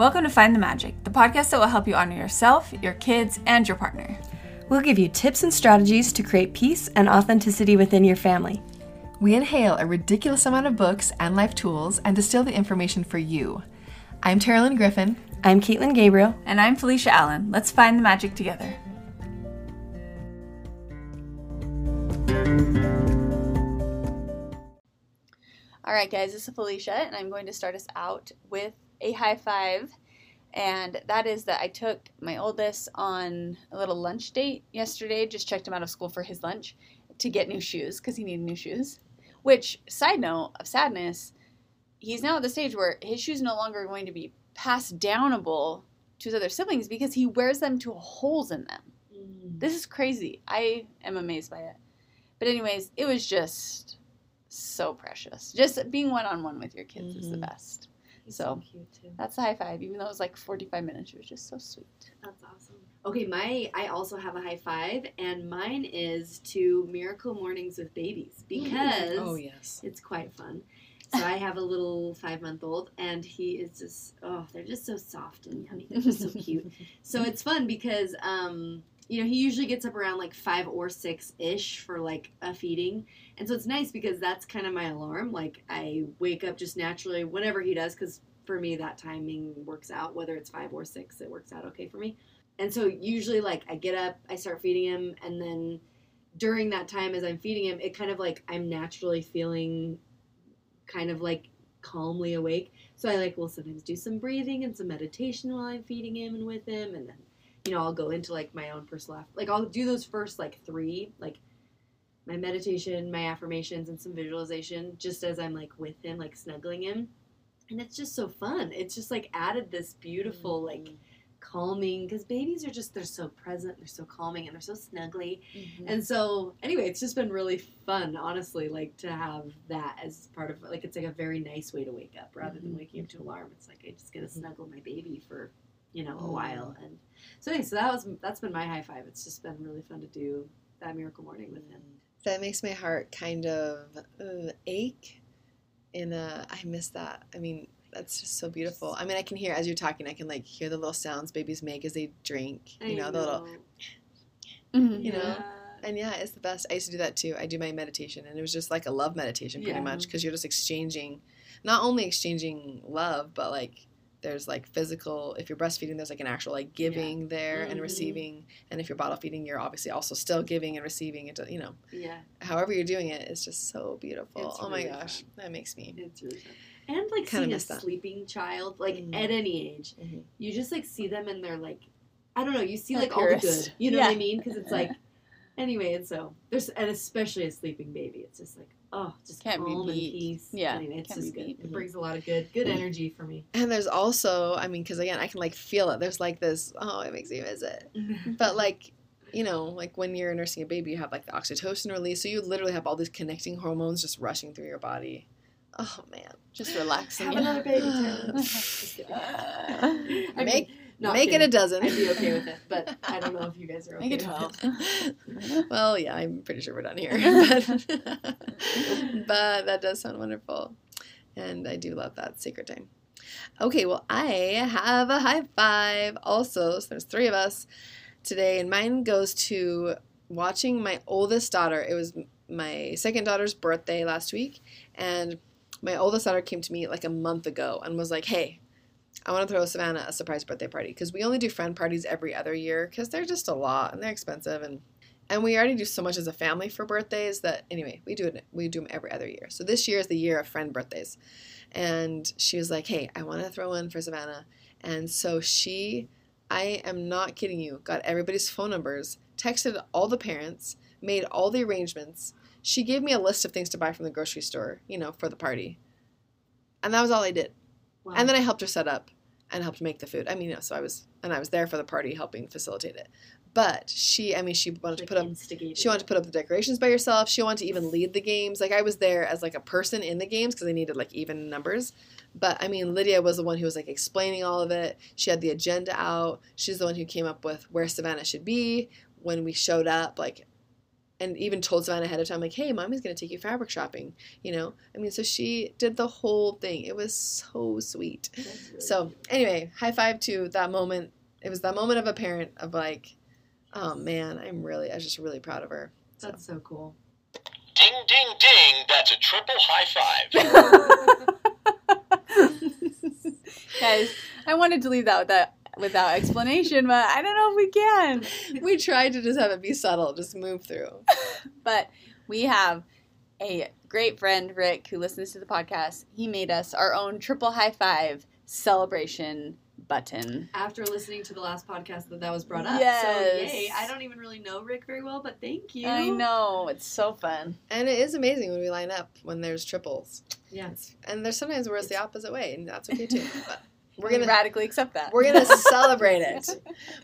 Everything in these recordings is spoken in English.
Welcome to Find the Magic, the podcast that will help you honor yourself, your kids, and your partner. We'll give you tips and strategies to create peace and authenticity within your family. We inhale a ridiculous amount of books and life tools and distill the information for you. I'm Terilyn Griffin. I'm Caitlin Gabriel. And I'm Felicia Allen. Let's find the magic together. All right, guys, this is Felicia, and I'm going to start us out with a high five. And that is that I took my oldest on a little lunch date yesterday, just checked him out of school for his lunch to get new shoes because he needed new shoes. Which, side note of sadness, he's now at the stage where his shoes no longer are going to be passed downable to his other siblings because he wears them to holes in them. Mm. This is crazy. I am amazed by it. But, anyways, it was just so precious. Just being one on one with your kids mm-hmm. is the mm-hmm. best. He's so, so that's a high five. Even though it was like 45 minutes, it was just so sweet. That's awesome. Okay, my I also have a high five, and mine is to Miracle Mornings with Babies because oh yes, it's quite fun. So I have a little five month old, and he is just oh, they're just so soft and yummy. They're just so cute. So it's fun because um, you know he usually gets up around like five or six ish for like a feeding, and so it's nice because that's kind of my alarm. Like I wake up just naturally whenever he does, because for me that timing works out. Whether it's five or six, it works out okay for me. And so usually like I get up, I start feeding him, and then during that time as I'm feeding him, it kind of like I'm naturally feeling kind of like calmly awake. So I like will sometimes do some breathing and some meditation while I'm feeding him and with him, and then you know I'll go into like my own personal like I'll do those first like three like my meditation, my affirmations, and some visualization just as I'm like with him, like snuggling him, and it's just so fun. It's just like added this beautiful mm-hmm. like calming because babies are just they're so present they're so calming and they're so snuggly mm-hmm. and so anyway it's just been really fun honestly like to have that as part of like it's like a very nice way to wake up rather mm-hmm. than waking up to alarm it's like i just get to mm-hmm. snuggle my baby for you know a while and so anyway so that was that's been my high five it's just been really fun to do that miracle morning with him that makes my heart kind of uh, ache and uh, i miss that i mean that's just so beautiful. I mean, I can hear as you're talking, I can like hear the little sounds babies make as they drink. You know, know. the little, mm-hmm. you know. Yeah. And yeah, it's the best. I used to do that too. I do my meditation, and it was just like a love meditation, pretty yeah. much, because you're just exchanging, not only exchanging love, but like there's like physical. If you're breastfeeding, there's like an actual like giving yeah. there mm-hmm. and receiving. And if you're bottle feeding, you're obviously also still giving and receiving. It, you know, yeah. However you're doing it, it's just so beautiful. It's oh really my gosh, fun. that makes me. It's really fun and like seeing a that. sleeping child, like mm-hmm. at any age, mm-hmm. you just like see them and they're like, I don't know, you see like all the good, you know yeah. what I mean? Because it's like, anyway, and so there's, and especially a sleeping baby, it's just like, oh, just can't calm be beat. peace. Yeah, anyway, it's just good. It brings a lot of good, good mm-hmm. energy for me. And there's also, I mean, because again, I can like feel it. There's like this, oh, it makes me miss it, mm-hmm. but like you know, like when you're nursing a baby, you have like the oxytocin release. So you literally have all these connecting hormones just rushing through your body. Oh man, just relaxing. Have another baby, make make kidding. it a dozen. I'd be okay with it, but I don't know if you guys are okay. Make it twelve. well, yeah, I'm pretty sure we're done here, but, but that does sound wonderful, and I do love that sacred time. Okay, well, I have a high five also. So there's three of us today, and mine goes to watching my oldest daughter. It was my second daughter's birthday last week, and my oldest daughter came to me like a month ago and was like, hey, I want to throw Savannah a surprise birthday party because we only do friend parties every other year because they're just a lot and they're expensive and and we already do so much as a family for birthdays that anyway we do it we do them every other year. So this year is the year of friend birthdays, and she was like, hey, I want to throw one for Savannah, and so she, I am not kidding you, got everybody's phone numbers, texted all the parents, made all the arrangements, she gave me a list of things to buy from the grocery store, you know, for the party. And that was all I did. Wow. And then I helped her set up and helped make the food. I mean, you know, so I was and I was there for the party helping facilitate it. But she, I mean, she wanted like to put up, she wanted to put up the decorations by herself. She wanted to even lead the games. Like I was there as like a person in the games because they needed like even numbers. But I mean, Lydia was the one who was like explaining all of it. She had the agenda out. She's the one who came up with where Savannah should be when we showed up. Like and even told Savannah ahead of time, like, hey, mommy's going to take you fabric shopping. You know, I mean, so she did the whole thing. It was so sweet. Really So, cute. anyway, high five to that moment. It was that moment of a parent of like, oh man, I'm really, I was just really proud of her. So, that's so cool. Ding, ding, ding. That's a triple high five. Guys, I wanted to leave that without, without explanation, but I don't know if we can. we tried to just have it be subtle, just move through. But we have a great friend, Rick, who listens to the podcast. He made us our own triple high five celebration button. After listening to the last podcast that that was brought up. Yes. So yay. I don't even really know Rick very well, but thank you. I know, it's so fun. And it is amazing when we line up when there's triples. Yeah. And there's sometimes where it's the opposite way, and that's okay too. But we're gonna radically accept that. we're gonna celebrate it,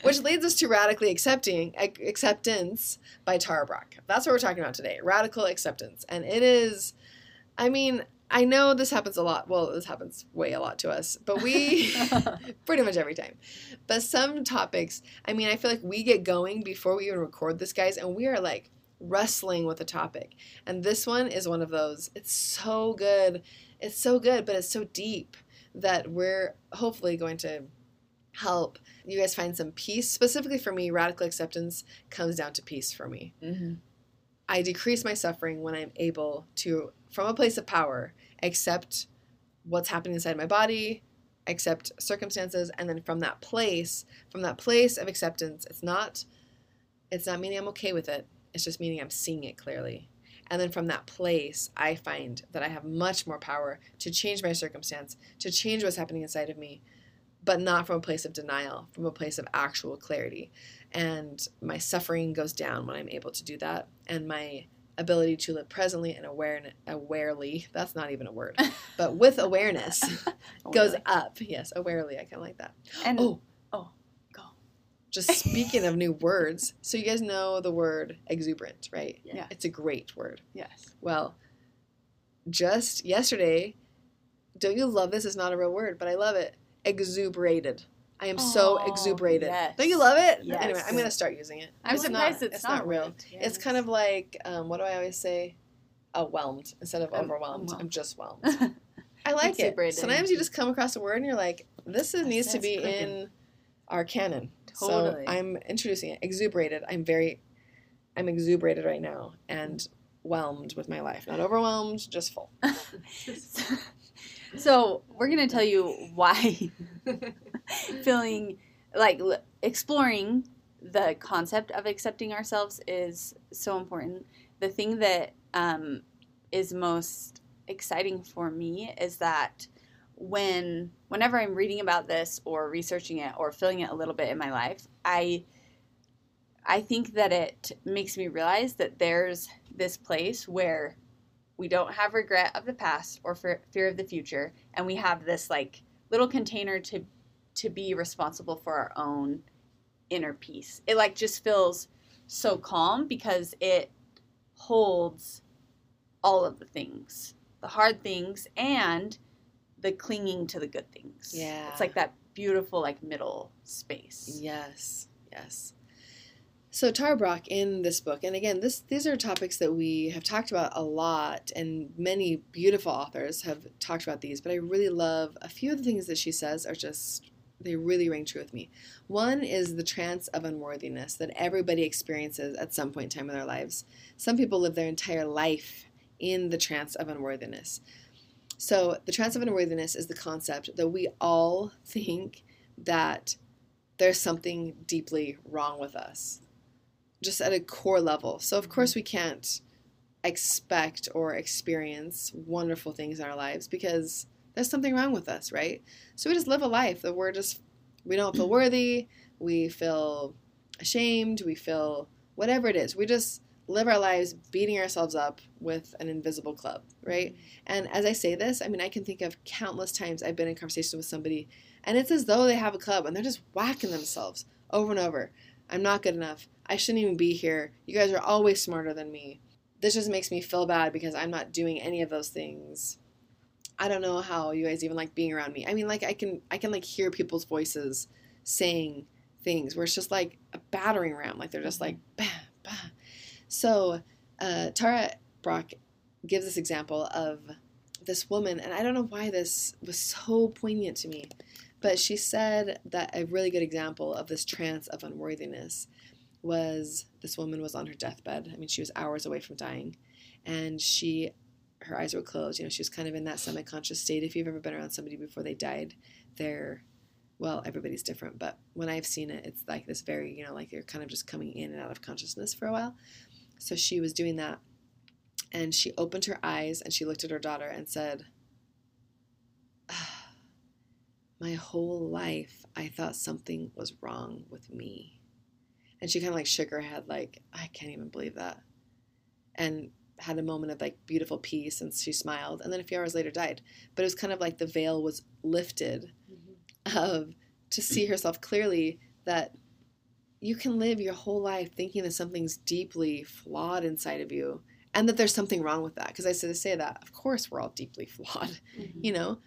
which leads us to radically accepting acceptance by Tara Brach. That's what we're talking about today. Radical acceptance, and it is. I mean, I know this happens a lot. Well, this happens way a lot to us, but we pretty much every time. But some topics, I mean, I feel like we get going before we even record this, guys, and we are like wrestling with a topic. And this one is one of those. It's so good. It's so good, but it's so deep that we're hopefully going to help you guys find some peace. Specifically for me, radical acceptance comes down to peace for me. Mhm. I decrease my suffering when I'm able to, from a place of power, accept what's happening inside my body, accept circumstances, and then from that place, from that place of acceptance, it's not, it's not meaning I'm okay with it. It's just meaning I'm seeing it clearly. And then from that place, I find that I have much more power to change my circumstance, to change what's happening inside of me, but not from a place of denial, from a place of actual clarity. And my suffering goes down when I'm able to do that. And my ability to live presently and aware, awarely, that's not even a word, but with awareness goes up. Yes, awarely. I kind of like that. And Oh. Just speaking of new words. So you guys know the word exuberant, right? Yeah. It's a great word. Yes. Well, just yesterday, don't you love this? It's not a real word, but I love it. Exuberated. I am so Oh, exuberated. yes. Don't you love it? Yes. Anyway, I'm gonna start using it. I'm It's surprised not, it's, not, not real. real. It's kind of like um, what do I always say? Overwhelmed instead of Um, overwhelmed. overwhelmed. I'm just whelmed. I like it. Sometimes you just come across a word and you're like, this is, needs to be in our canon. Totally. So I'm introducing it. Exuberated. I'm very, I'm exuberated right now and whelmed with my life. Not overwhelmed, just full. so we're gonna tell you why feeling like exploring the concept of accepting ourselves is so important. The thing that um, is most exciting for me is that when whenever I'm reading about this or researching it or feeling it a little bit in my life, I I think that it makes me realize that there's this place where we don't have regret of the past or fear, of the future and we have this like little container to to be responsible for our own inner peace. It like just feels so calm because it holds all of the things the hard things and the clinging to the good things Yeah. it's like that beautiful like middle space Yes, yes. So Tara Brach in this book, and again, this these are topics that we have talked about a lot, and many beautiful authors have talked about these. But I really love a few of the things that she says are just they really ring true with me. One is the trance of unworthiness that everybody experiences at some point in time in their lives. Some people live their entire life in the trance of unworthiness. So the trance of unworthiness is the concept that we all think that there's something deeply wrong with us, just at a core level. So, of course, we can't expect or experience wonderful things in our lives because there's something wrong with us, right? So, we just live a life that we're just, we don't feel worthy, we feel ashamed, we feel whatever it is. We just live our lives beating ourselves up with an invisible club, right? And as I say this, I mean, I can think of countless times I've been in conversation with somebody and it's as though they have a club and they're just whacking themselves over and over. I'm not good enough. I shouldn't even be here. You guys are always smarter than me. This just makes me feel bad because I'm not doing any of those things. I don't know how you guys even like being around me. I mean, like I can I can like hear people's voices saying things where it's just like a battering ram. Like they're just like bah bah. So uh, Tara Brach gives this example of this woman, and I don't know why this was so poignant to me, but she said that a really good example of this trance of unworthiness was this woman was on her deathbed. I mean, she was hours away from dying, and she, her eyes were closed. You know, she was kind of in that semi-conscious state. If you've ever been around somebody before they died, they're well, everybody's different, but when I've seen it, it's like this very, you know, like you're kind of just coming in and out of consciousness for a while. So she was doing that, and she opened her eyes and she looked at her daughter and said, "Ah, My whole life, I thought something was wrong with me. And she kind of like shook her head, like, I can't even believe that. And had a moment of like beautiful peace and she smiled. And then a few hours later died. But it was kind of like the veil was lifted of to see herself clearly that you can live your whole life thinking that something's deeply flawed inside of you and that there's something wrong with that. Because I said to say that, of course, we're all deeply flawed, you know?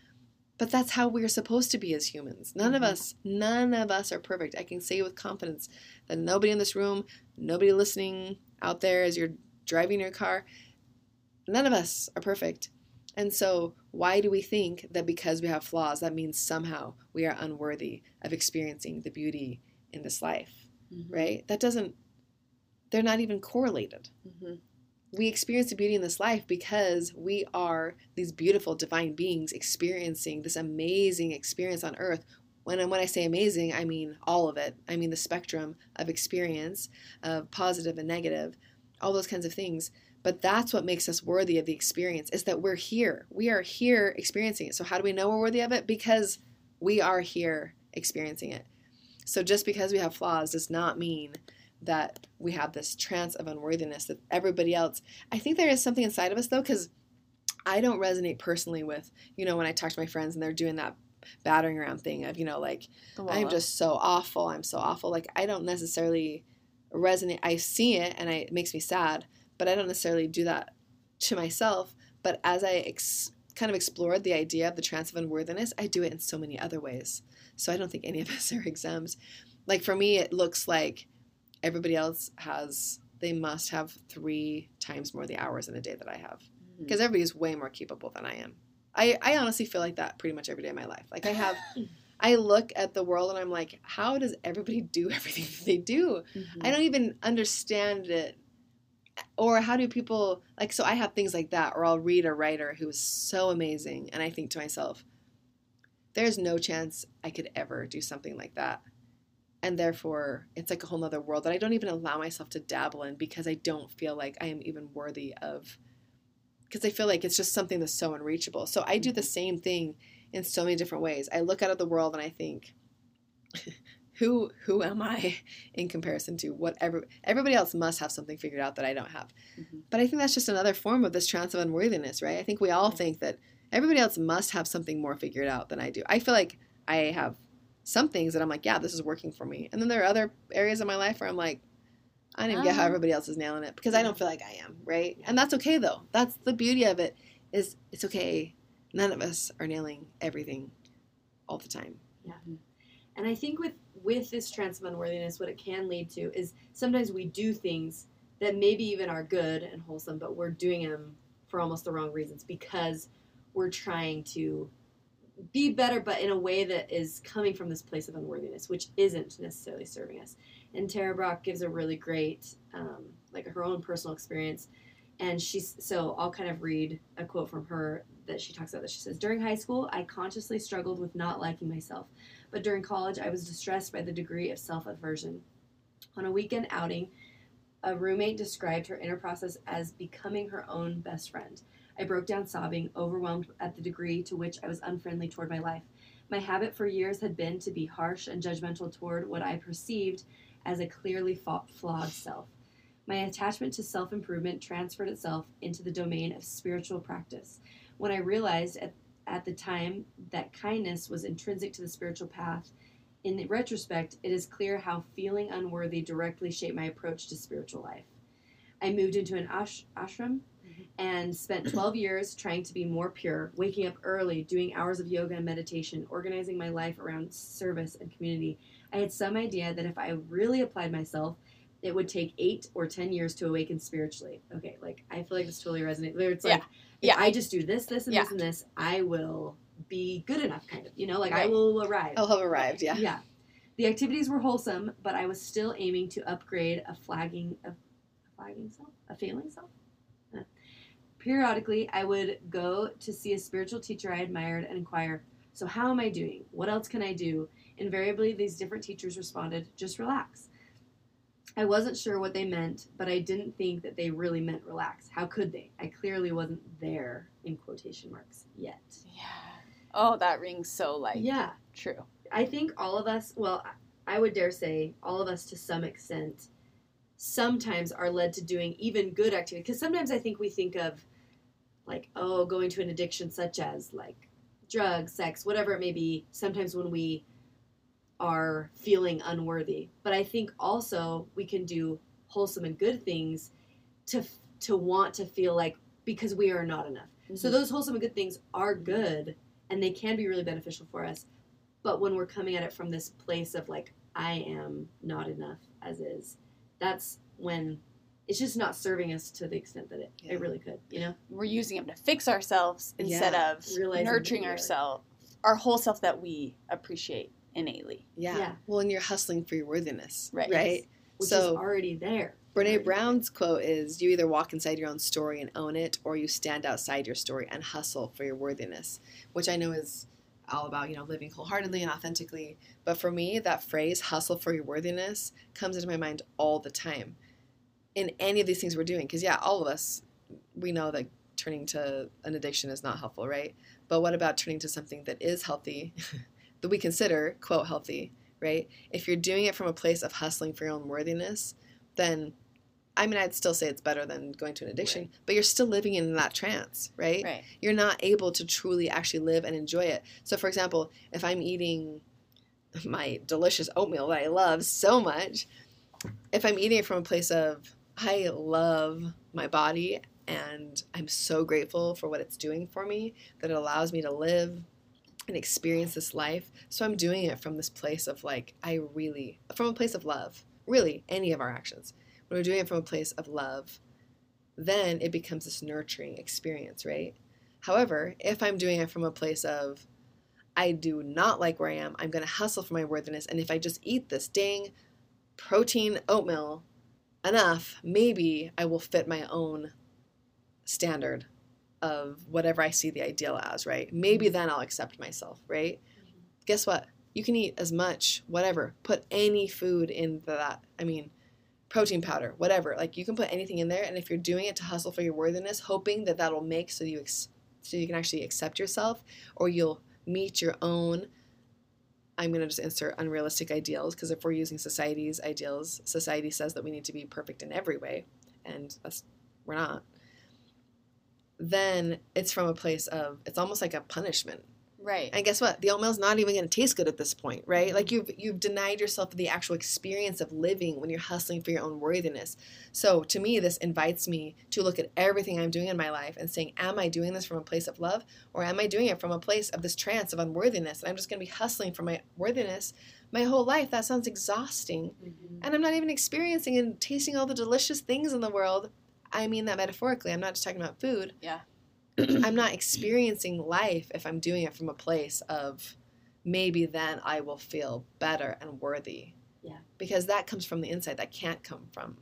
But that's how we're supposed to be as humans. None of Mhm. us, none of us are perfect. I can say with confidence that nobody in this room, nobody listening out there as you're driving your car, none of us are perfect. And so, why do we think that because we have flaws, that means somehow we are unworthy of experiencing the beauty in this life, Mm-hmm. right? That doesn't, they're not even correlated. Mm-hmm. We experience the beauty in this life because we are these beautiful divine beings experiencing this amazing experience on earth. When, when I say amazing, I mean all of it. I mean the spectrum of experience, of positive and negative, all those kinds of things. But that's what makes us worthy of the experience is that we're here. We are here experiencing it. So how do we know we're worthy of it? Because we are here experiencing it. So just because we have flaws does not mean that we have this trance of unworthiness that everybody else. I think there is something inside of us though, because I don't resonate personally with, you know, when I talk to my friends and they're doing that battering around thing of, you know, like I'm just so awful. I'm so awful. Like I don't necessarily resonate. I see it and I, it makes me sad, but I don't necessarily do that to myself. But as I ex- kind of explored the idea of the trance of unworthiness, I do it in so many other ways. So I don't think any of us are exempt. Like for me, it looks like everybody else has, they must have three times more the hours in a day that I have Mm-hmm. because everybody's way more capable than I am. I, I honestly feel like that pretty much every day of my life. Like I have, I look at the world and I'm like, how does everybody do everything that they do? Mm-hmm. I don't even understand it. Or how do people like? So I have things like that, or I'll read a writer who is so amazing, and I think to myself, there's no chance I could ever do something like that. And therefore, it's like a whole other world that I don't even allow myself to dabble in because I don't feel like I am even worthy of because I feel like it's just something that's so unreachable. So I do the mm-hmm. same thing in so many different ways. I look out at the world and I think, who who am I in comparison to what every, everybody else must have something figured out that I don't have. Mhm. But I think that's just another form of this trance of unworthiness, right? I think we all think that everybody else must have something more figured out than I do. I feel like I have some things that I'm like, yeah, this is working for me. And then there are other areas of my life where I'm like, I don't even get how Ah. everybody else is nailing it because I don't feel like I am, right? And that's okay though. That's the beauty of it is it's okay. None of us are nailing everything all the time. Yeah. And I think with with this trance of unworthiness, what it can lead to is sometimes we do things that maybe even are good and wholesome, but we're doing them for almost the wrong reasons because we're trying to be better, but in a way that is coming from this place of unworthiness, which isn't necessarily serving us. And Tara Brach gives a really great, um, like her own personal experience. And she's so I'll kind of read a quote from her that she talks about that she says during high school I consciously struggled with not liking myself but during college I was distressed by the degree of self aversion. On a weekend outing, a roommate described her inner process as becoming her own best friend. I broke down sobbing, overwhelmed at the degree to which I was unfriendly toward my life. My habit for years had been to be harsh and judgmental toward what I perceived as a clearly flawed self. My attachment to self improvement transferred itself into the domain of spiritual practice. When I realized at at the time that kindness was intrinsic to the spiritual path. In retrospect, it is clear how feeling unworthy directly shaped my approach to spiritual life. I moved into an ash- ashram mm-hmm. and spent 12 years trying to be more pure, waking up early, doing hours of yoga and meditation, organizing my life around service and community. I had some idea that if I really applied myself, it would take eight or ten years to awaken spiritually. Okay, like I feel like this totally resonates. It's like, Yeah. If I just do this, this, and Yeah. this, and this, I will be good enough, kind of. You know, like I will arrive. I'll have arrived. Yeah. Yeah. The activities were wholesome, but I was still aiming to upgrade a flagging a, a flagging self, a failing self. Periodically, I would go to see a spiritual teacher I admired and inquire, "So how am I doing? What else can I do?" Invariably, these different teachers responded, "Just relax." I wasn't sure what they meant, but I didn't think that they really meant relax. How could they? I clearly wasn't there in quotation marks yet. Yeah. Oh, that rings so like Yeah. true. I think all of us, well, I would dare say all of us to some extent, sometimes are led to doing even good activity. Because sometimes I think we think of, like, oh, going to an addiction such as like drugs, sex, whatever it may be, sometimes when we are feeling unworthy. But I think also we can do wholesome and good things to to want to feel like because we are not enough. So mm-hmm. those wholesome and good things are good and they can be really beneficial for us. But when we're coming at it from this place of like, I am not enough as is, that's when it's just not serving us to the extent that it, Yeah. it really could, you know? We're using them to fix ourselves instead Yeah. of Realizing nurturing that we are- ourselves, our whole self that we appreciate innately. Yeah. Yeah. Well, and you're hustling for your worthiness. Right. Right. Which So- is already there. Brene Brown's quote is You either walk inside your own story and own it, or you stand outside your story and hustle for your worthiness, which I know is all about, you know, living wholeheartedly and authentically. But for me, that phrase, hustle for your worthiness, comes into my mind all the time in any of these things we're doing. Because, yeah, all of us, we know that turning to an addiction is not helpful, right? But what about turning to something that is healthy, that we consider, quote, healthy, right? If you're doing it from a place of hustling for your own worthiness, then I mean, I'd still say it's better than going to an addiction, but you're still living in that trance, right? Right. You're not able to truly actually live and enjoy it. So, for example, if I'm eating my delicious oatmeal that I love so much, if I'm eating it from a place of, I love my body and I'm so grateful for what it's doing for me, that it allows me to live and experience this life. So I'm doing it from this place of like, I really, from a place of love, really, any of our actions. When we're doing it from a place of love, then it becomes this nurturing experience, right? However, if I'm doing it from a place of, I do not like where I am, I'm going to hustle for my worthiness, and if I just eat this dang protein oatmeal enough, maybe I will fit my own standard of whatever I see the ideal as, right? Maybe then I'll accept myself, right? Mm-hmm. Guess what? You can eat as much, whatever. Put any food in that. I mean, protein powder, whatever. Like you can put anything in there, and if you're doing it to hustle for your worthiness, hoping that that'll make so you ex- so you can actually accept yourself, or you'll meet your own. I'm gonna just insert unrealistic ideals because if we're using society's ideals, society says that we need to be perfect in every way, and that's we're not. Then it's from a place of it's almost like a punishment. Right. And guess what? The oatmeal's not even going to taste good at this point, right? Like you've you've denied yourself the actual experience of living when you're hustling for your own worthiness. So to me, this invites me to look at everything I'm doing in my life and saying, am I doing this from a place of love, or am I doing it from a place of this trance of unworthiness? And I'm just going to be hustling for my worthiness my whole life. That sounds exhausting, mm-hmm. and I'm not even experiencing and tasting all the delicious things in the world. I mean that metaphorically. I'm not just talking about food. Yeah. I'm not experiencing life if I'm doing it from a place of maybe then I will feel better and worthy. Yeah. Because that comes from the inside. That can't come from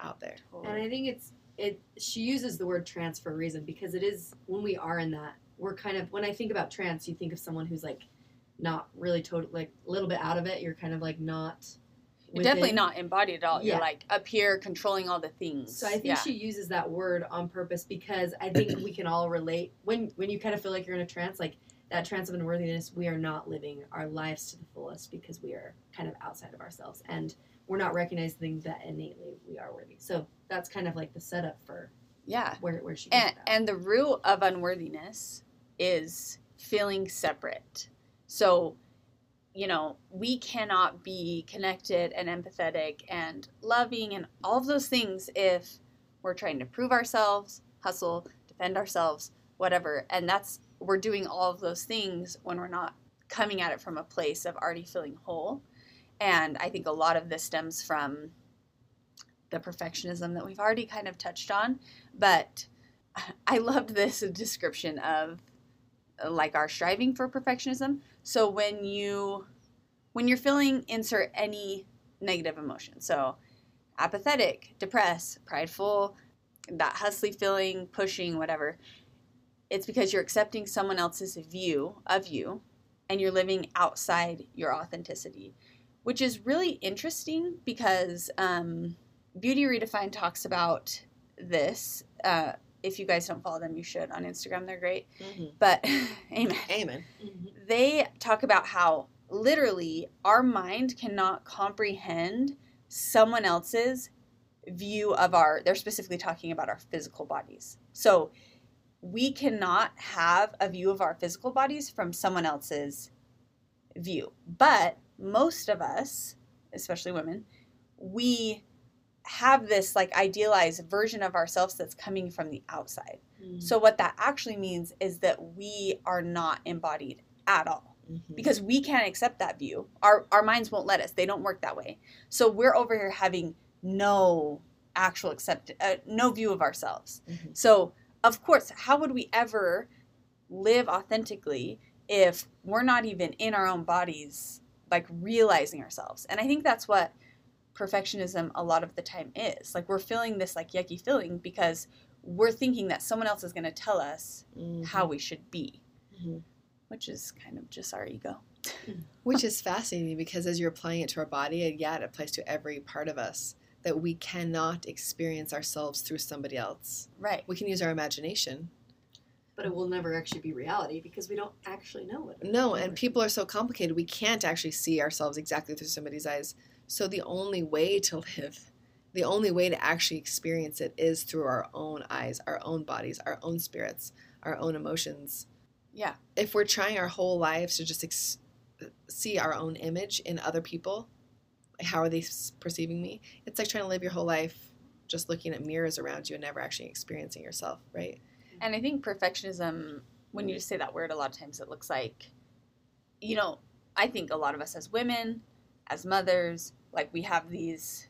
out there. And I think it's it. She uses the word trance for a reason because it is when we are in that we're kind of when I think about trance, you think of someone who's like not really total like a little bit out of it. You're kind of like not. You're definitely not embodied at all. Yeah. You're like up here controlling all the things. So I think yeah. she uses that word on purpose because I think we can all relate when when you kind of feel like you're in a trance, like that trance of unworthiness. We are not living our lives to the fullest because we are kind of outside of ourselves and we're not recognizing that innately we are worthy. So that's kind of like the setup for yeah. where where she And, and the root of unworthiness is feeling separate. So, you know, we cannot be connected and empathetic and loving and all of those things if we're trying to prove ourselves, hustle, defend ourselves, whatever. And that's, we're doing all of those things when we're not coming at it from a place of already feeling whole. And I think a lot of this stems from the perfectionism that we've already kind of touched on, but I loved this description of like our striving for perfectionism. So when you when you're feeling insert any negative emotion. So apathetic, depressed, prideful, that hustly feeling, pushing, whatever. It's because you're accepting someone else's view of you and you're living outside your authenticity, which is really interesting because um, Beauty Redefined talks about this. Uh, if you guys don't follow them, you should on Instagram. They're great. Mhm. But, amen. Amen. They talk about how literally our mind cannot comprehend someone else's view of our, they're specifically talking about our physical bodies. So we cannot have a view of our physical bodies from someone else's view. But most of us, especially women, we have this like idealized version of ourselves that's coming from the outside. Mm-hmm. So what that actually means is that we are not embodied at all Mhm. because we can't accept that view. Our our minds won't let us. They don't work that way. So we're over here having no actual accept uh, no view of ourselves. Mhm. So of course, how would we ever live authentically if we're not even in our own bodies like realizing ourselves? And I think that's what perfectionism a lot of the time is. Like we're feeling this like yucky feeling because we're thinking that someone else is going to tell us Mhm. how we should be, Mhm. which is kind of just our ego. Which is fascinating because as you're applying it to our body, and yeah, it applies to every part of us, that we cannot experience ourselves through somebody else. Right. We can use our imagination. But it will never actually be reality because we don't actually know it. No, and people are so complicated, we can't actually see ourselves exactly through somebody's eyes. So the only way to live, the only way to actually experience it is through our own eyes, our own bodies, our own spirits, our own emotions. Yeah. If we're trying our whole lives to just ex- see our own image in other people, how are they perceiving me? It's like trying to live your whole life just looking at mirrors around you and never actually experiencing yourself, right? And I think perfectionism, when you just say that word, a lot of times it looks like, you know, I think a lot of us as women, as mothers, like we have these,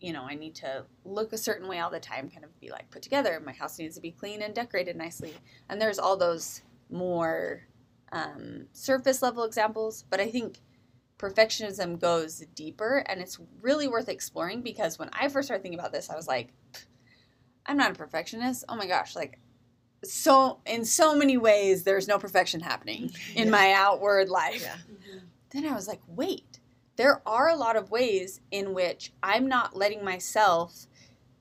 you know, I need to look a certain way all the time, kind of be like put together. My house needs to be clean and decorated nicely. And there's all those more um, surface level examples. But I think perfectionism goes deeper and it's really worth exploring because when I first started thinking about this, I was like, I'm not a perfectionist. Oh my gosh, like so in so many ways there's no perfection happening in Yeah. my outward life. Yeah. Then I was like, wait, there are a lot of ways in which I'm not letting myself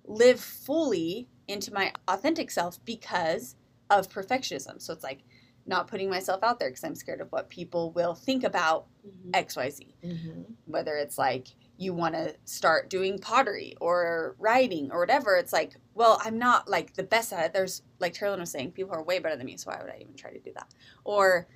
live fully into my authentic self because of perfectionism. So it's like not putting myself out there because I'm scared of what people will think about Mhm. XYZ Mm-hmm. whether it's like you want to start doing pottery or writing or whatever it's like well i'm not like the best at it there's like Carolyn was saying people are way better than me so why would i even try to do that or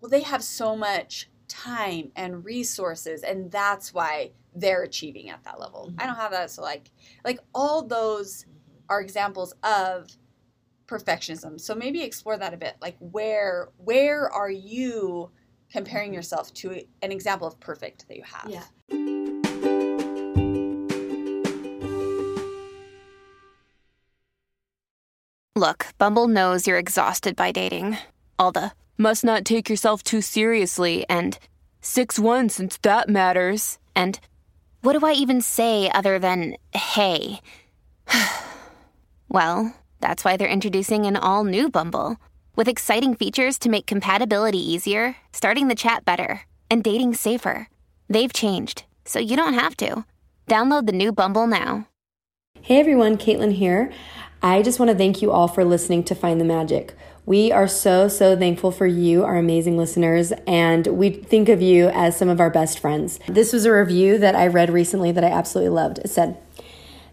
well they have so much time and resources and that's why they're achieving at that level. I don't mm-hmm. have that so like like all those mm-hmm. are examples of perfectionism. So maybe explore that a bit. Like where where are you comparing mm-hmm. yourself to an example of perfect that you have? Yeah. Look, Bumble knows you're exhausted by dating. All the must not take yourself too seriously and 6 1 since that matters. And what do I even say other than hey? well, that's why they're introducing an all new Bumble with exciting features to make compatibility easier, starting the chat better, and dating safer. They've changed, so you don't have to. Download the new Bumble now. Hey everyone, Caitlin here. I just want to thank you all for listening to Find the Magic. We are so, so thankful for you, our amazing listeners, and we think of you as some of our best friends. This was a review that I read recently that I absolutely loved. It said,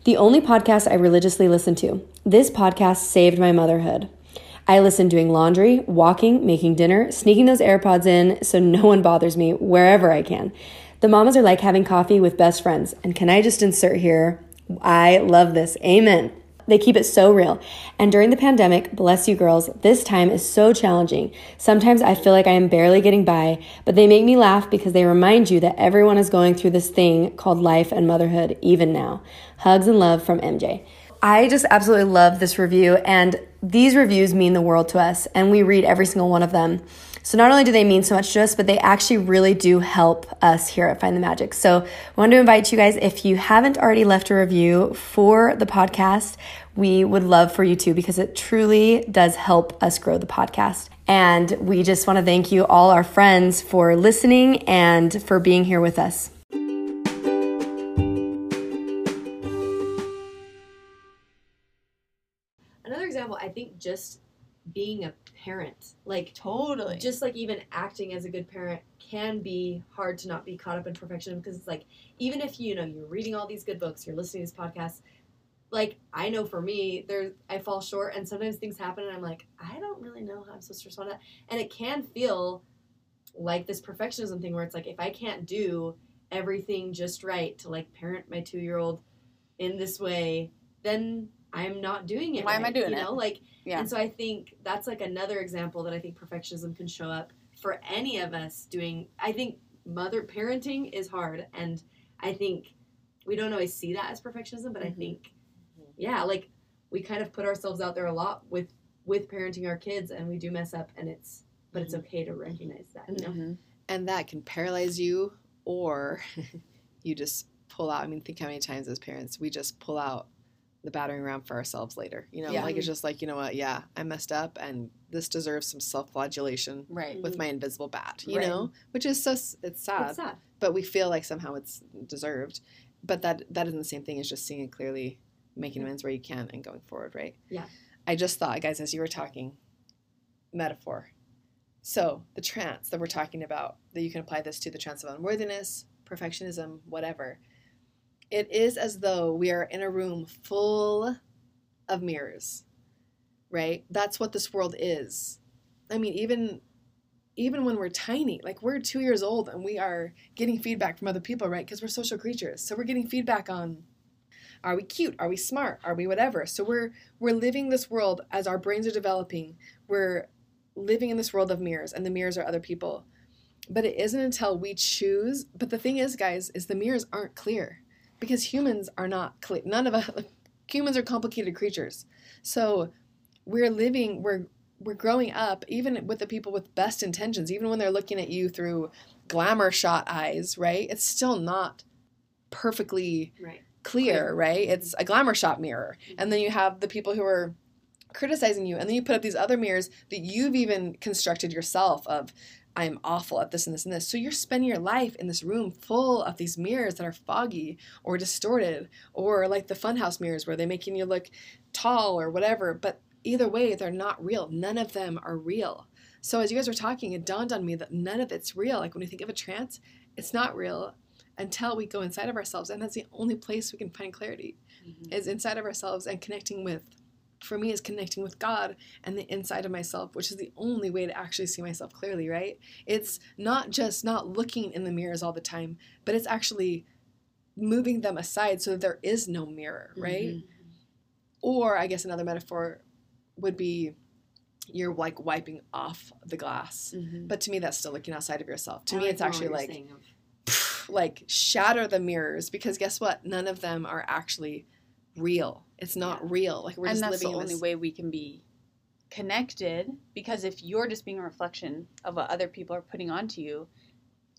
The only podcast I religiously listen to. This podcast saved my motherhood. I listen doing laundry, walking, making dinner, sneaking those AirPods in so no one bothers me wherever I can. The mamas are like having coffee with best friends. And can I just insert here? I love this. Amen. They keep it so real. And during the pandemic, bless you girls, this time is so challenging. Sometimes I feel like I am barely getting by, but they make me laugh because they remind you that everyone is going through this thing called life and motherhood even now. Hugs and love from MJ. I just absolutely love this review, and these reviews mean the world to us, and we read every single one of them. So not only do they mean so much to us, but they actually really do help us here at Find the Magic. So I wanted to invite you guys, if you haven't already left a review for the podcast, we would love for you to because it truly does help us grow the podcast. And we just want to thank you all our friends for listening and for being here with us. Another example, I think just being a parent, like Totally. just like even acting as a good parent can be hard to not be caught up in perfection because it's like even if you know you're reading all these good books, you're listening to these podcasts, like I know for me, there I fall short and sometimes things happen and I'm like, I don't really know how I'm supposed to respond to that. And it can feel like this perfectionism thing where it's like if I can't do everything just right to like parent my two year old in this way, then I'm not doing it. Why am I right, doing you it? know? Like Yeah. and so I think that's like another example that I think perfectionism can show up for any of us doing. I think mother parenting is hard, and I think we don't always see that as perfectionism, but I Mhm. think, yeah, like we kind of put ourselves out there a lot with with parenting our kids, and we do mess up, and it's but it's okay to recognize that. You know, Mhm. and that can paralyze you or you just pull out i mean think how many times as parents we just pull out the battering ram for ourselves later you know Yeah. like it's just like you know what yeah i messed up and this deserves some self-flagellation Right. with my invisible bat you Right. know which is so it's sad it's sad. but we feel like somehow it's deserved but that that isn't the same thing as just seeing it clearly making amends where you can and going forward right Yeah. i just thought guys as you were talking metaphor so the trance that we're talking about that you can apply this to the trance of unworthiness perfectionism whatever it is as though we are in a room full of mirrors right that's what this world is i mean even even when we're tiny, like we're two years old and we are getting feedback from other people, right? Because we're social creatures. So we're getting feedback on are we cute? Are we smart? Are we whatever? So we're we're living this world as our brains are developing. We're living in this world of mirrors, and the mirrors are other people. But it isn't until we choose. But the thing is, guys, is the mirrors aren't clear because humans are not clear. None of us humans are complicated creatures. So we're living, we're we're growing up even with the people with best intentions even when they're looking at you through glamour shot eyes right it's still not perfectly Right. clear, right it's mm-hmm. a glamour shot mirror mm-hmm. and then you have the people who are criticizing you and then you put up these other mirrors that you've even constructed yourself of i'm awful at this and this and this. So you're spending your life in this room full of these mirrors that are foggy or distorted or like the funhouse mirrors where they're making you look tall or whatever but either way they're not real. None of them are real. So as you guys were talking it dawned on me that none of it's real. Like when you think of a trance it's not real until we go inside of ourselves and that's the only place we can find clarity mm-hmm. is inside of ourselves and connecting with for me is connecting with god and the inside of myself which is the only way to actually see myself clearly right? It's not just not looking in the mirrors all the time but it's actually moving them aside so that there is no mirror right? Or i guess another metaphor would be you're like wiping off the glass. Mhm. but to me that's still looking outside of yourself. To I me like it's actually like saying like shatter the mirrors because guess what? None of them are actually real it's not real. Like we're and just that's living the only this way we can be connected because if you're just being a reflection of what other people are putting onto you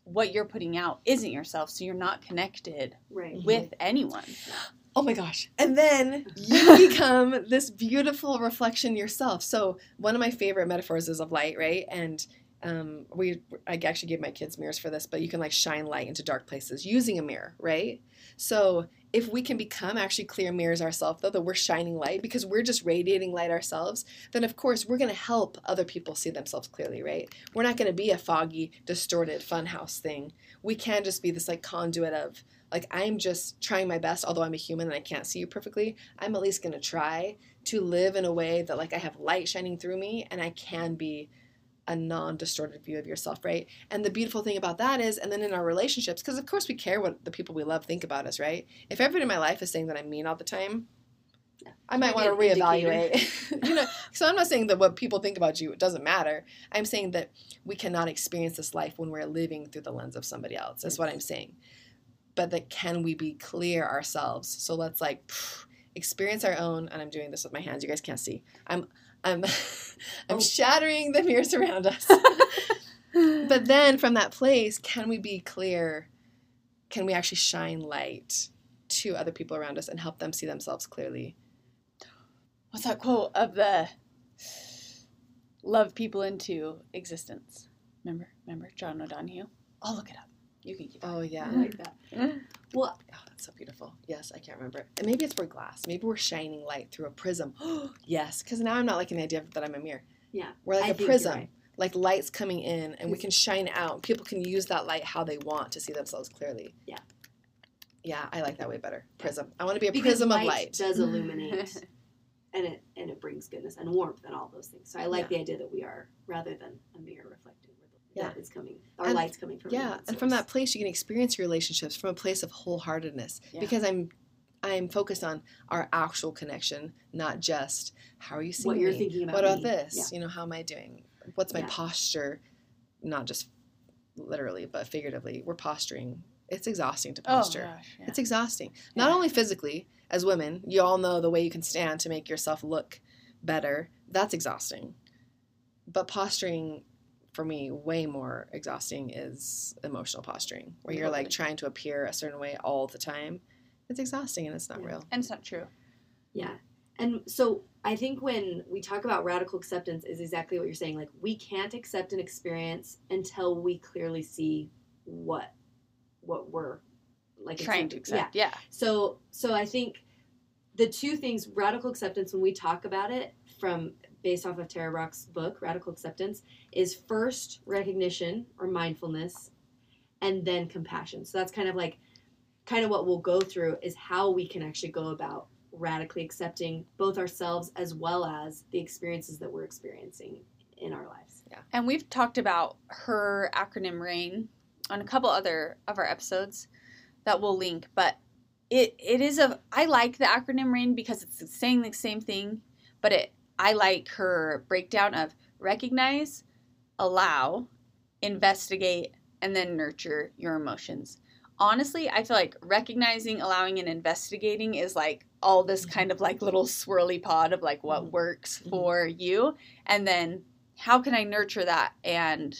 what you're putting out isn't yourself so you're not connected right. with anyone. Oh my gosh. And then you become this beautiful reflection yourself. So one of my favorite metaphors is of light right? And um, we i actually gave my kids mirrors for this but you can like shine light into dark places using a mirror right? So if we can become actually clear mirrors ourselves though that we're shining light because we're just radiating light ourselves then of course we're going to help other people see themselves clearly right? We're not going to be a foggy distorted funhouse thing. We can just be this like conduit of like i'm just trying my best although i'm a human and i can't see you perfectly i'm at least going to try to live in a way that like i have light shining through me and i can be a non-distorted view of yourself right and the beautiful thing about that is and then in our relationships because of course we care what the people we love think about us right if everyone in my life is saying that i'm mean all the time I might want to reevaluate. you know, so I'm not saying that what people think about you it doesn't matter. I'm saying that we cannot experience this life when we're living through the lens of somebody else. That's what I'm saying. But that can we be clear ourselves? So let's like pff, experience our own. And I'm doing this with my hands. You guys can't see. I'm I'm I'm Oh. shattering the mirrors around us. but then from that place, can we be clear? Can we actually shine light to other people around us and help them see themselves clearly? What's that quote of the love people into existence? Remember? Remember John O'Donohue? I'll look it up. You can keep Oh yeah. I like that. Well, Oh, that's so beautiful. Yes, I can't remember. And maybe it's for glass. Maybe we're shining light through a prism. yes, because now I'm not liking the idea that I'm a mirror. yeah. We're like I a prism. right. Like light's coming in, and we can shine out. People can use that light how they want to see themselves clearly. Yeah. Yeah, I like that way better. Prism. I want to be a Because prism light, of light. does illuminate, and it and it brings goodness and warmth and all those things. So I like Yeah. the idea that we are rather than a mirror reflecting. Where the- Yeah. that is coming. Our And- light's coming from. yeah and from that place you can experience your relationships from a place of wholeheartedness Yeah. because i'm i'm focused on our actual connection not just how are you seeing what you're me? thinking about. what about me. this you know how am i doing what's my Yeah. posture not just literally but figuratively we're posturing it's exhausting to posture. Oh posture gosh. Yeah. it's exhausting not only physically as women you all know the way you can stand to make yourself look better that's exhausting but posturing for me way more exhausting is emotional posturing where you're like trying to appear a certain way all the time it's exhausting and it's not Yeah. real and it's not true. Yeah. And so I think when we talk about radical acceptance is exactly what you're saying. Like we can't accept an experience until we clearly see what what we're like Trying to accepting. accept. Yeah. So so I think the two things radical acceptance when we talk about it from based off of Tara Brach's book Radical Acceptance is first recognition or mindfulness and then compassion. So that's kind of like kind of what we'll go through is how we can actually go about radically accepting both ourselves as well as the experiences that we're experiencing in our lives. Yeah. And we've talked about her acronym RAIN on a couple other of our episodes that we'll link, but it it is a I like the acronym RAIN because it's saying the same thing, but it I like her breakdown of recognize, allow, investigate, and then nurture your emotions. Honestly, I feel like recognizing, allowing, and investigating is like all this kind of like little swirly pod of like what Mhm. works Mhm. for you. And then how can I nurture that and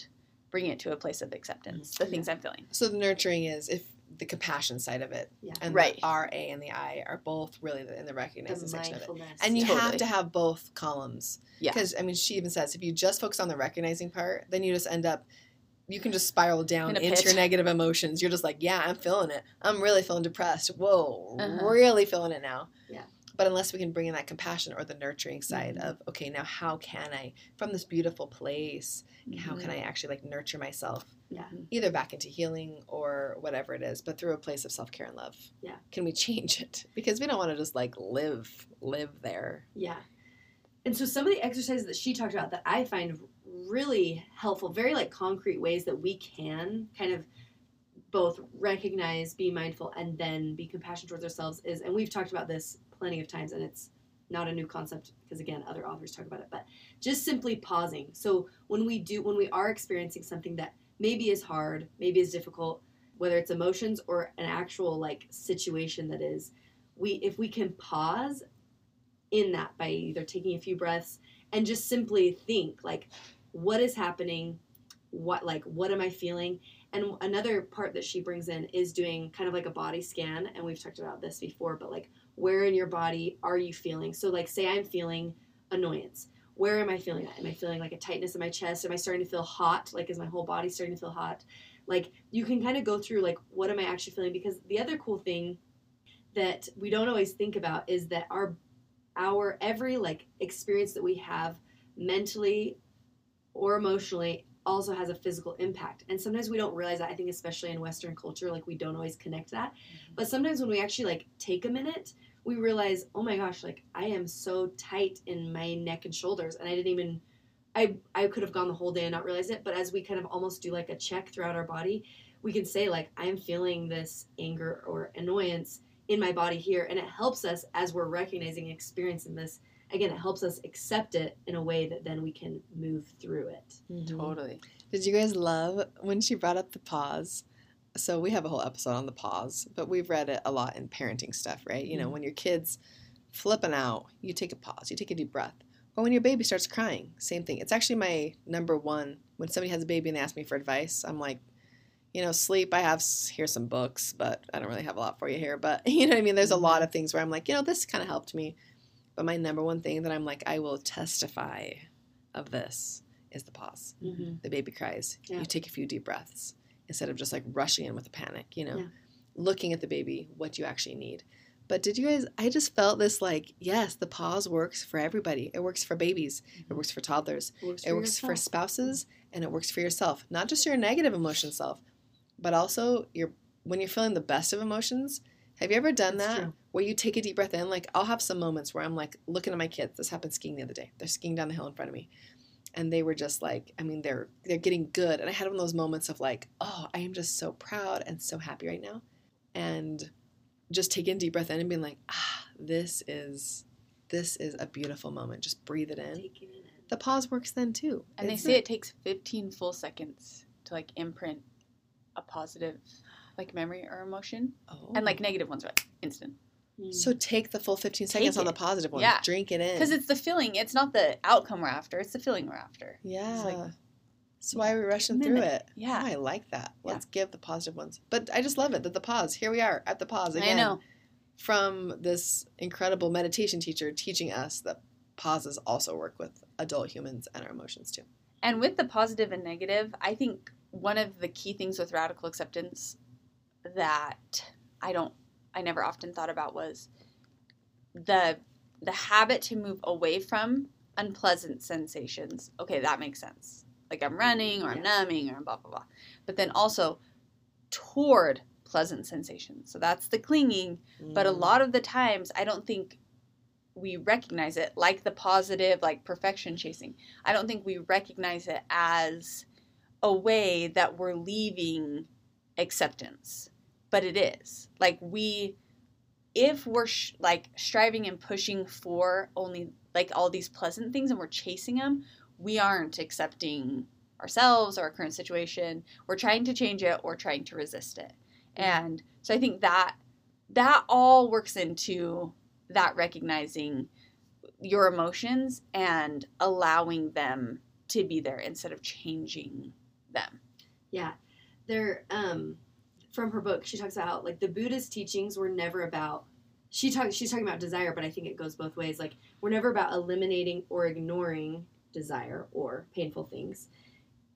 bring it to a place of acceptance, the things I'm feeling. so the nurturing is if the compassion side of it Yeah. and Right. the ra and the i are both really in the recognizing The section of it and you Yeah. have to have both columns Yeah. because i mean she even says if you just focus on the recognizing part then you just end up you can just spiral down In into pit. your negative emotions you're just like yeah i'm feeling it i'm really feeling depressed whoa Uh-huh. really feeling it now Yeah. But unless we can bring in that compassion or the nurturing side Mm-hmm. of okay now how can i from this beautiful place how Mm-hmm. can i actually like nurture myself Yeah. either back into healing or whatever it is but through a place of self-care and love Yeah. can we change it because we don't want to just like live live there Yeah. And so some of the exercises that she talked about that I find really helpful, very like concrete ways that we can kind of both recognize, be mindful, and then be compassionate towards ourselves is, and we've talked about this plenty of times, and it's not a new concept because again, other authors talk about it, but just simply pausing. So when we do, when we are experiencing something that maybe is hard, maybe is difficult, whether it's emotions or an actual like situation that is, we if we can pause in that by either taking a few breaths and just simply think like what is happening what like what am i feeling and another part that she brings in is doing kind of like a body scan and we've talked about this before but like where in your body are you feeling? So like say i'm feeling annoyance. Where am i feeling that? Am i feeling like a tightness in my chest? Am i starting to feel hot? Like is my whole body starting to feel hot? Like you can kind of go through like what am i actually feeling? Because the other cool thing that we don't always think about is that our our every like experience that we have mentally or emotionally also has a physical impact. And sometimes we don't realize that i think especially in western culture like we don't always connect that. Mm-hmm. But sometimes when we actually like take a minute we realize oh my gosh like i am so tight in my neck and shoulders and i didn't even i i could have gone the whole day and not realized it. But as we kind of almost do like a check throughout our body we can say like i'm feeling this anger or annoyance in my body here and it helps us as we're recognizing experiencing this again it helps us accept it in a way that then we can move through it Mhm. Totally. Did you guys love when she brought up the pause? So we have a whole episode on the pause, but we've read it a lot in parenting stuff, right? You know, when your kid's flipping out, you take a pause, you take a deep breath. Or when your baby starts crying, same thing. It's actually my number one. When somebody has a baby and they ask me for advice, I'm like, you know, sleep. I have s- here's some books, but I don't really have a lot for you here. But you know what I mean? There's a lot of things where I'm like, you know, this kind of helped me. But my number one thing that I'm like, I will testify of this is the pause mm-hmm. the baby cries. Yeah. You take a few deep breaths instead of just like rushing in with a panic, you know, Yeah. looking at the baby, what you actually need. But did you guys, I just felt this like, yes, the pause works for everybody. It works for babies, it works for toddlers, works it works for spouses, and it works for yourself. Not just your negative emotion self, but also your, when you're feeling the best of emotions. Have you ever done That's that true. Where you take a deep breath in? Like, I'll have some moments where I'm like looking at my kids. This happened skiing the other day. They're skiing down the hill in front of me and they were just like i mean they're they're getting good and i had one of those moments of like oh i am just so proud and so happy right now and just taking a deep breath in and being like ah this is this is a beautiful moment just breathe it in it in. the pause works then too And they say it takes 15 full seconds to like imprint a positive like memory or emotion. oh. And like negative ones are like instant. Mm. so take the full 15 seconds on the it. positive one Yeah. drink it in Because it's the feeling, it's not the outcome we're after, it's the feeling we're after. yeah like, so why are we rushing through it Yeah. Oh, i like that let's give the positive ones but i just love it that the pause here we are at the pause again I know. from this incredible meditation teacher teaching us that pauses also work with adult humans and our emotions too. And with the positive and negative, I think one of the key things with radical acceptance that I don't I never often thought about was the the habit to move away from unpleasant sensations. Okay, that makes sense. Like I'm running or I'm numbing or blah blah blah. But then also toward pleasant sensations. So that's the clinging, but a Mm. lot of the times I don't think we recognize it like the positive like perfection chasing i don't think we recognize it as a way that we're leaving acceptance but it is like we if we're sh- like striving and pushing for only like all these pleasant things and we're chasing them we aren't accepting ourselves or our current situation we're trying to change it or trying to resist it and so i think that that all works into that recognizing your emotions and allowing them to be there instead of changing them. Yeah. They're um from her book, she talks about like the Buddha's teachings were never about she talks she's talking about desire, but I think it goes both ways. Like we're never about eliminating or ignoring desire or painful things.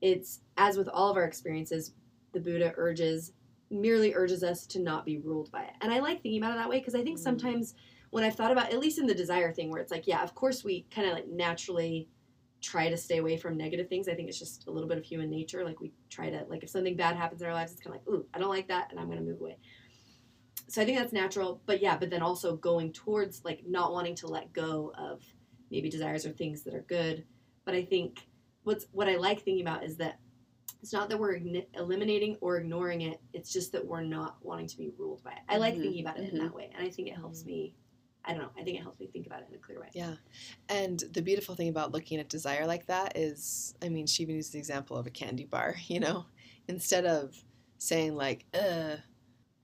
It's as with all of our experiences, the Buddha urges merely urges us to not be ruled by it. And I like thinking about it that way because I think Mm. sometimes when I've thought about at least in the desire thing where it's like, yeah, of course we kind of like naturally try to stay away from negative things. I think it's just a little bit of human nature. Like we try to like if something bad happens in our lives, it's kind of like, ooh, I don't like that, and I'm gonna move away. So I think that's natural. But yeah, but then also going towards like not wanting to let go of maybe desires or things that are good. But I think what's what I like thinking about is that it's not that we're igni- eliminating or ignoring it. It's just that we're not wanting to be ruled by it. I like Mhm, thinking about it in mhm. that way, and I think it helps me. I don't know. I think it helps me think about it in a clear way. Yeah. And the beautiful thing about looking at desire like that is, I mean, she even used the example of a candy bar, you know, instead of saying, like, uh,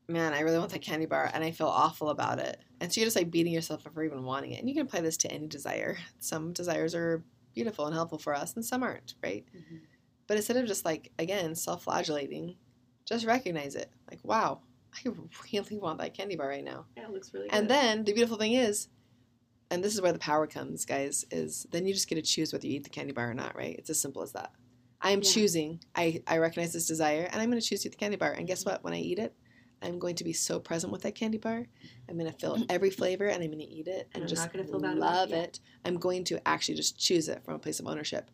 man, I really want that candy bar and I feel awful about it. And so you're just like beating yourself up for even wanting it. And you can apply this to any desire. Some desires are beautiful and helpful for us, and some aren't, right? But instead of just like, again, self flagellating, just recognize it. Like, wow, I really want that candy bar right now. Yeah, it looks really good. And then the beautiful thing is, and this is where the power comes, guys, is then you just get to choose whether you eat the candy bar or not, right? It's as simple as that. I am Yeah. choosing. I, I recognize this desire, and I'm going to choose to eat the candy bar. And guess what? When I eat it, I'm going to be so present with that candy bar. I'm going to feel mm-hmm. every flavor, and I'm going to eat it and, And I'm just not gonna feel bad about it, love it. I'm going to actually just choose it from a place of ownership,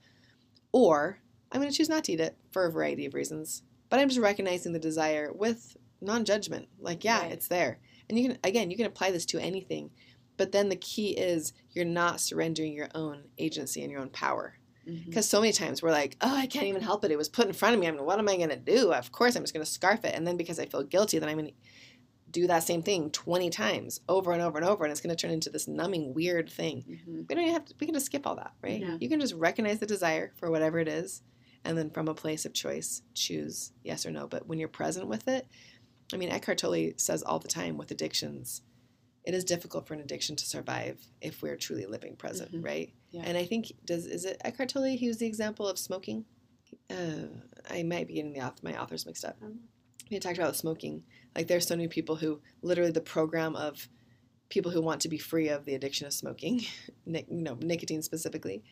or I'm going to choose not to eat it for a variety of reasons. But I'm just recognizing the desire with non-judgment. Like, yeah, Right. it's there. And you can again, you can apply this to anything. But then the key is you're not surrendering your own agency and your own power. Because so many times we're like, oh, I can't even help it. It was put in front of me. I mean, what am I going to do? Of course, I'm just going to scarf it. And then because I feel guilty, then I'm going to. do that same thing 20 times over and over and over and it's going to turn into this numbing weird thing Mhm. we don't even have to we can just skip all that right Yeah. you can just recognize the desire for whatever it is and then from a place of choice choose yes or no but when you're present with it i mean eckhart tolle says all the time with addictions it is difficult for an addiction to survive if we're truly living present Mhm. right Yeah. and i think does is it eckhart tolle he was the example of smoking uh, i might be getting the auth- my authors mixed up Um. he talked about smoking like there's so many people who literally the program of people who want to be free of the addiction of smoking, you know, nicotine specifically.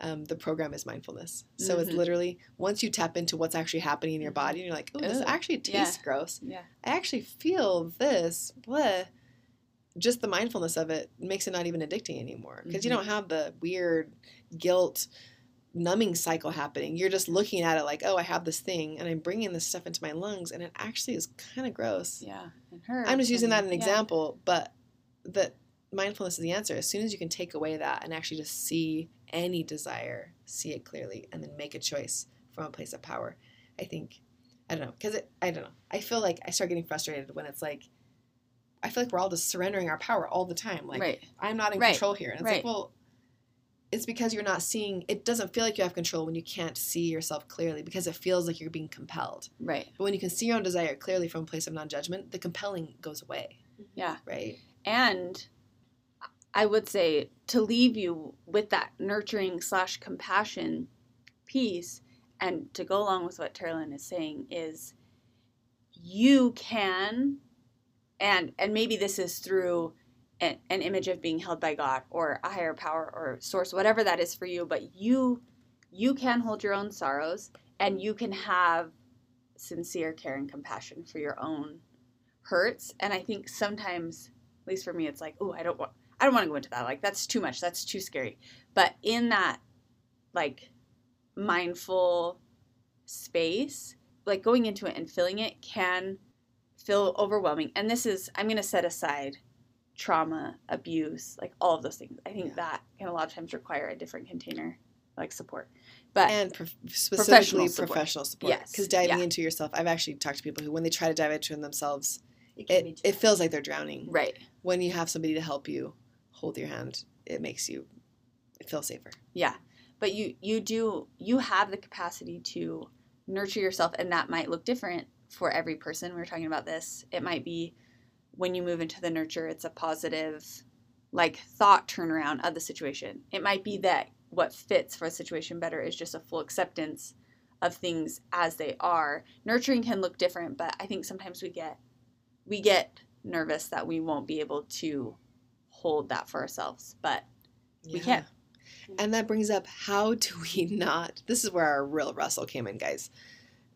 Um, the program is mindfulness. So it's Mhm. literally once you tap into what's actually happening in your body, and you're like, oh, this actually Yeah. tastes gross. Yeah. I actually feel this. Blah. Just the mindfulness of it makes it not even addicting anymore because you Mhm. don't have the weird guilt numbing cycle happening. You're just looking at it like, oh, I have this thing and I'm bringing this stuff into my lungs and it actually is kind of gross. Yeah. And hurts I'm just using that as an yeah. example, but that mindfulness is the answer. As soon as you can take away that and actually just see any desire, see it clearly, and then make a choice from a place of power, I think, I don't know, because I don't know. I feel like I start getting frustrated when it's like, I feel like we're all just surrendering our power all the time. Like, right. I'm not in Right. control here. And it's Right. like, well, it's because you're not seeing, it doesn't feel like you have control when you can't see yourself clearly because it feels like you're being compelled. Right. But when you can see your own desire clearly from a place of non judgment, the compelling goes away. Yeah. Right? And I would say to leave you with that nurturing slash compassion piece and to go along with what Terlin is saying is you can and and maybe this is through an, an image of being held by God or a higher power or source whatever that is for you but you you can hold your own sorrows and you can have sincere care and compassion for your own hurts. And I think sometimes at least for me it's like oh I don't want I don't want to go into that like that's too much that's too scary but in that like mindful space like going into it and filling it can feel overwhelming and this is i'm going to set aside trauma abuse like all of those things i think Yeah. that can a lot of times require a different container like support but and prof- specifically support. professional support. Yes, Because diving yeah. into yourself, I've actually talked to people who, when they try to dive into themselves, It it, it feels like they're drowning. right When you have somebody to help you hold your hand, it makes you feel safer. Yeah. But you you do you have the capacity to nurture yourself and that might look different for every person. We were talking about this. It might be when you move into the nurture, it's a positive like thought turnaround of the situation. It might be that what fits for a situation better is just a full acceptance of things as they are. Nurturing can look different, but I think sometimes we get we get nervous that we won't be able to hold that for ourselves. But We can. And that brings up how do we not? This is where our real wrestle came in, guys.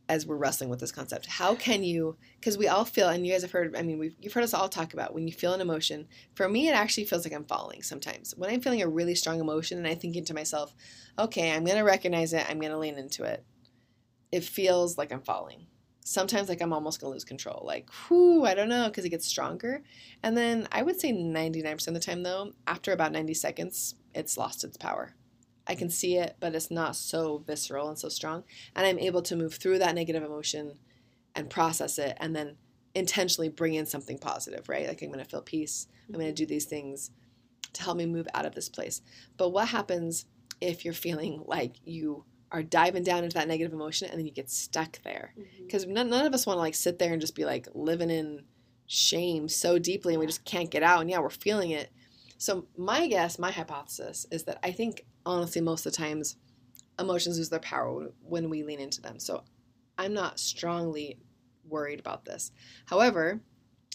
As we're wrestling with this concept, how can you? Because we all feel, and you guys have heard. I mean, we've you've heard us all talk about when you feel an emotion. For me, it actually feels like I'm falling sometimes. When I'm feeling a really strong emotion, and I think to myself, "Okay, I'm gonna recognize it. I'm gonna lean into it." It feels like I'm falling. Sometimes, like I'm almost gonna lose control. Like, whoo, I don't know, because it gets stronger. And then I would say 99% of the time, though, after about 90 seconds, it's lost its power. I can see it, but it's not so visceral and so strong. And I'm able to move through that negative emotion and process it and then intentionally bring in something positive, right? Like I'm to feel peace. I'm going to mm-hmm. do these things to help me move out of this place. But what happens if you're feeling like you are diving down into that negative emotion and then you get stuck there? Mm-hmm. Because none, none of us want to like sit there and just be like living in shame so deeply and we just can't get out and yeah we're feeling it. So my guess my hypothesis is that i think honestly most of the times emotions lose their power when we lean into them. So i'm not strongly worried about this. However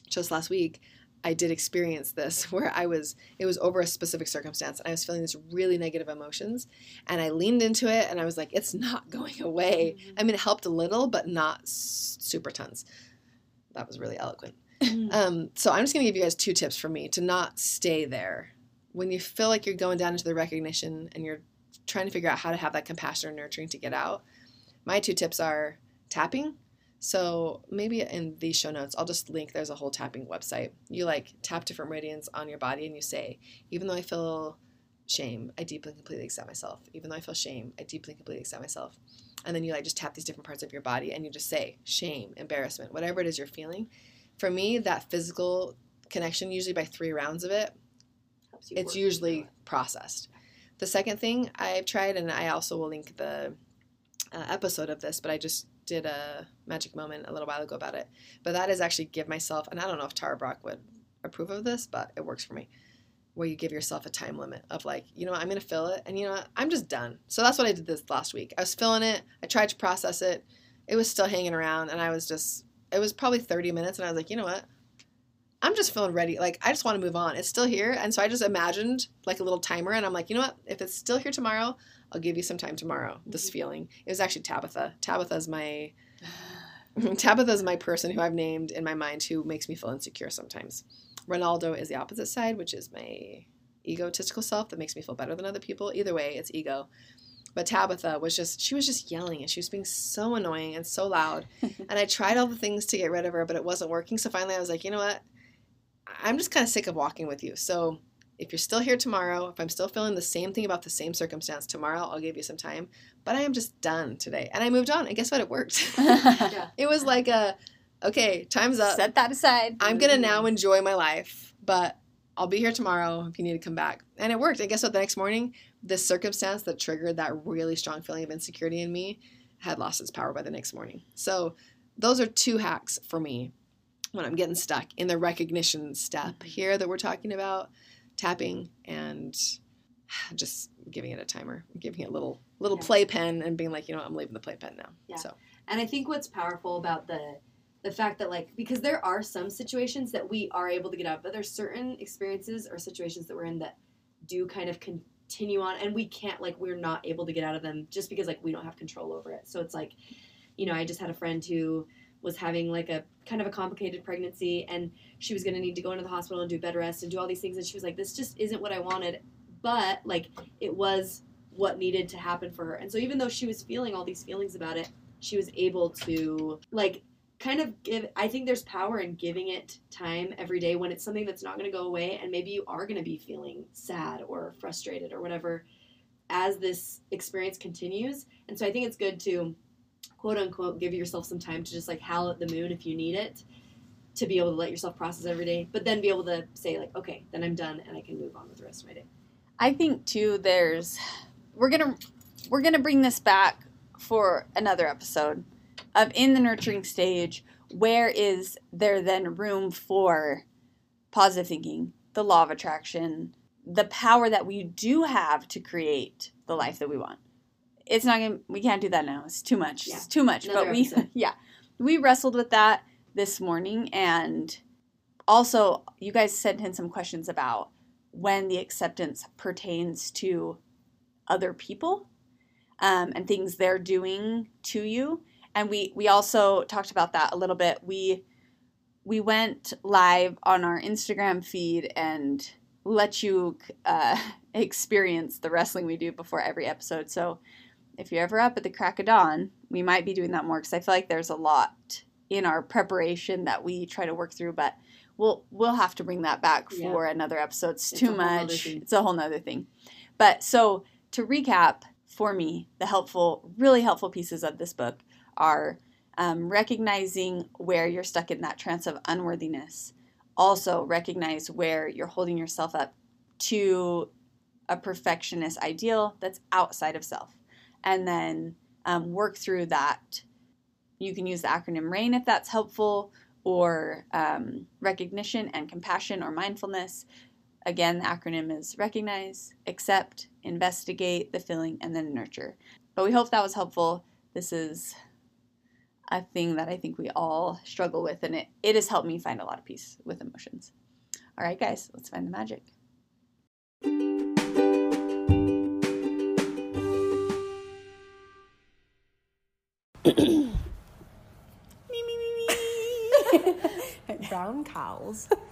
just last week i did experience this where i was it was over a specific circumstance and i was feeling these really negative emotions and i leaned into it and i was like it's not going away Mhm. I mean, it helped a little, but not super tons. That was really eloquent. Mhm. Um, so I'm just going to give you guys two tips for me to not stay there. When you feel like you're going down into the recognition and you're trying to figure out how to have that compassion or nurturing to get out, my two tips are tapping. So maybe in these show notes, I'll just link. There's a whole tapping website. You like tap different meridians on your body, and you say, even though I feel shame, I deeply and completely accept myself. Even though I feel shame, I deeply and completely accept myself. And then you like just tap these different parts of your body, and you just say shame, embarrassment, whatever it is you're feeling. for me, that physical connection, usually by three rounds of it, Helps you it's usually it. processed. The second thing I've tried, and I also will link the uh, episode of this, but I just did a magic moment a little while ago about it. But that is actually give myself, and I don't know if Tara Brach would approve of this, but it works for me. Where you give yourself a time limit of like, you know what, I'm gonna fill it, and you know what, I'm just done. So that's what I did this last week. I was filling it. I tried to process it. It was still hanging around, and I was just. It was probably 30 minutes, and I was like, you know what, I'm just feeling ready. Like I just want to move on. It's still here, and so I just imagined like a little timer, and I'm like, you know what? If it's still here tomorrow, I'll give you some time tomorrow. This mm-hmm. feeling. It was actually Tabitha. Tabitha's my Tabitha's my person who I've named in my mind who makes me feel insecure sometimes. Ronaldo is the opposite side, which is my egotistical self that makes me feel better than other people. Either way, it's ego. But Tabitha was just she was just yelling and she was being so annoying and so loud. and I tried all the things to get rid of her, but it wasn't working. So finally I was like, you know what? I'm just kind of sick of walking with you. So if you're still here tomorrow, if I'm still feeling the same thing about the same circumstance tomorrow, I'll give you some time. But I am just done today. And I moved on. And guess what? It worked. Yeah. it was like a, okay, time's up. Set that aside. I'm going to now enjoy my life, but I'll be here tomorrow if you need to come back. And it worked. And guess what? The next morning, this circumstance that triggered that really strong feeling of insecurity in me had lost its power by the next morning. So those are two hacks for me when I'm getting stuck in the recognition step mm-hmm. here that we're talking about, tapping and just giving it a timer, giving it a little little Yeah. playpen and being like, you know, what, I'm leaving the playpen now. Yeah. So And I think what's powerful about the the fact that like because there are some situations that we are able to get out, but there's certain experiences or situations that we're in that do kind of continue on and we can't like we're not able to get out of them just because like we don't have control over it. So it's like, you know, I just had a friend who was having like a kind of a complicated pregnancy and she was going to need to go into the hospital and do bed rest and do all these things and she was like this just isn't what I wanted. But like it was what needed to happen for her. And so even though she was feeling all these feelings about it she was able to like kind of give i think there's power in giving it time every day when it's something that's not going to go away and maybe you are going to be feeling sad or frustrated or whatever as this experience continues. And so i think it's good to quote unquote give yourself some time to just like howl at the moon if you need it to be able to let yourself process every day but then be able to say like okay then i'm done and i can move on with the rest of my day. I think too there's we're gonna we're gonna bring this back for another episode of in the nurturing stage where is there then room for positive thinking the law of attraction the power that we do have to create the life that we want it's not gonna we can't do that now. It's too much. Yeah. it's too much. Another but we episode. yeah. We wrestled with that this morning and also you guys sent in some questions about when the acceptance pertains to other people um, and things they're doing to you. And we we also talked about that a little bit. We we went live on our instagram feed and let you uh, experience the wrestling we do before every episode. So if you're ever up at the crack of dawn we might be doing that more because i feel like there's a lot in our preparation that we try to work through but we'll we'll have to bring that back Yeah. for another episode. It's, It's too a whole nother much. it's a whole nother thing. But so to recap for me the helpful really helpful pieces of this book are um, recognizing where you're stuck in that trance of unworthiness. Also recognize where you're holding yourself up to a perfectionist ideal that's outside of self and then um, work through that. You can use the acronym rain if that's helpful or um, recognition and compassion or mindfulness. Again the acronym is recognize accept investigate the feeling and then nurture. But we hope that was helpful. This is a thing that i think we all struggle with and it, it has helped me find a lot of peace with emotions. All right guys let's find the magic Brown cows.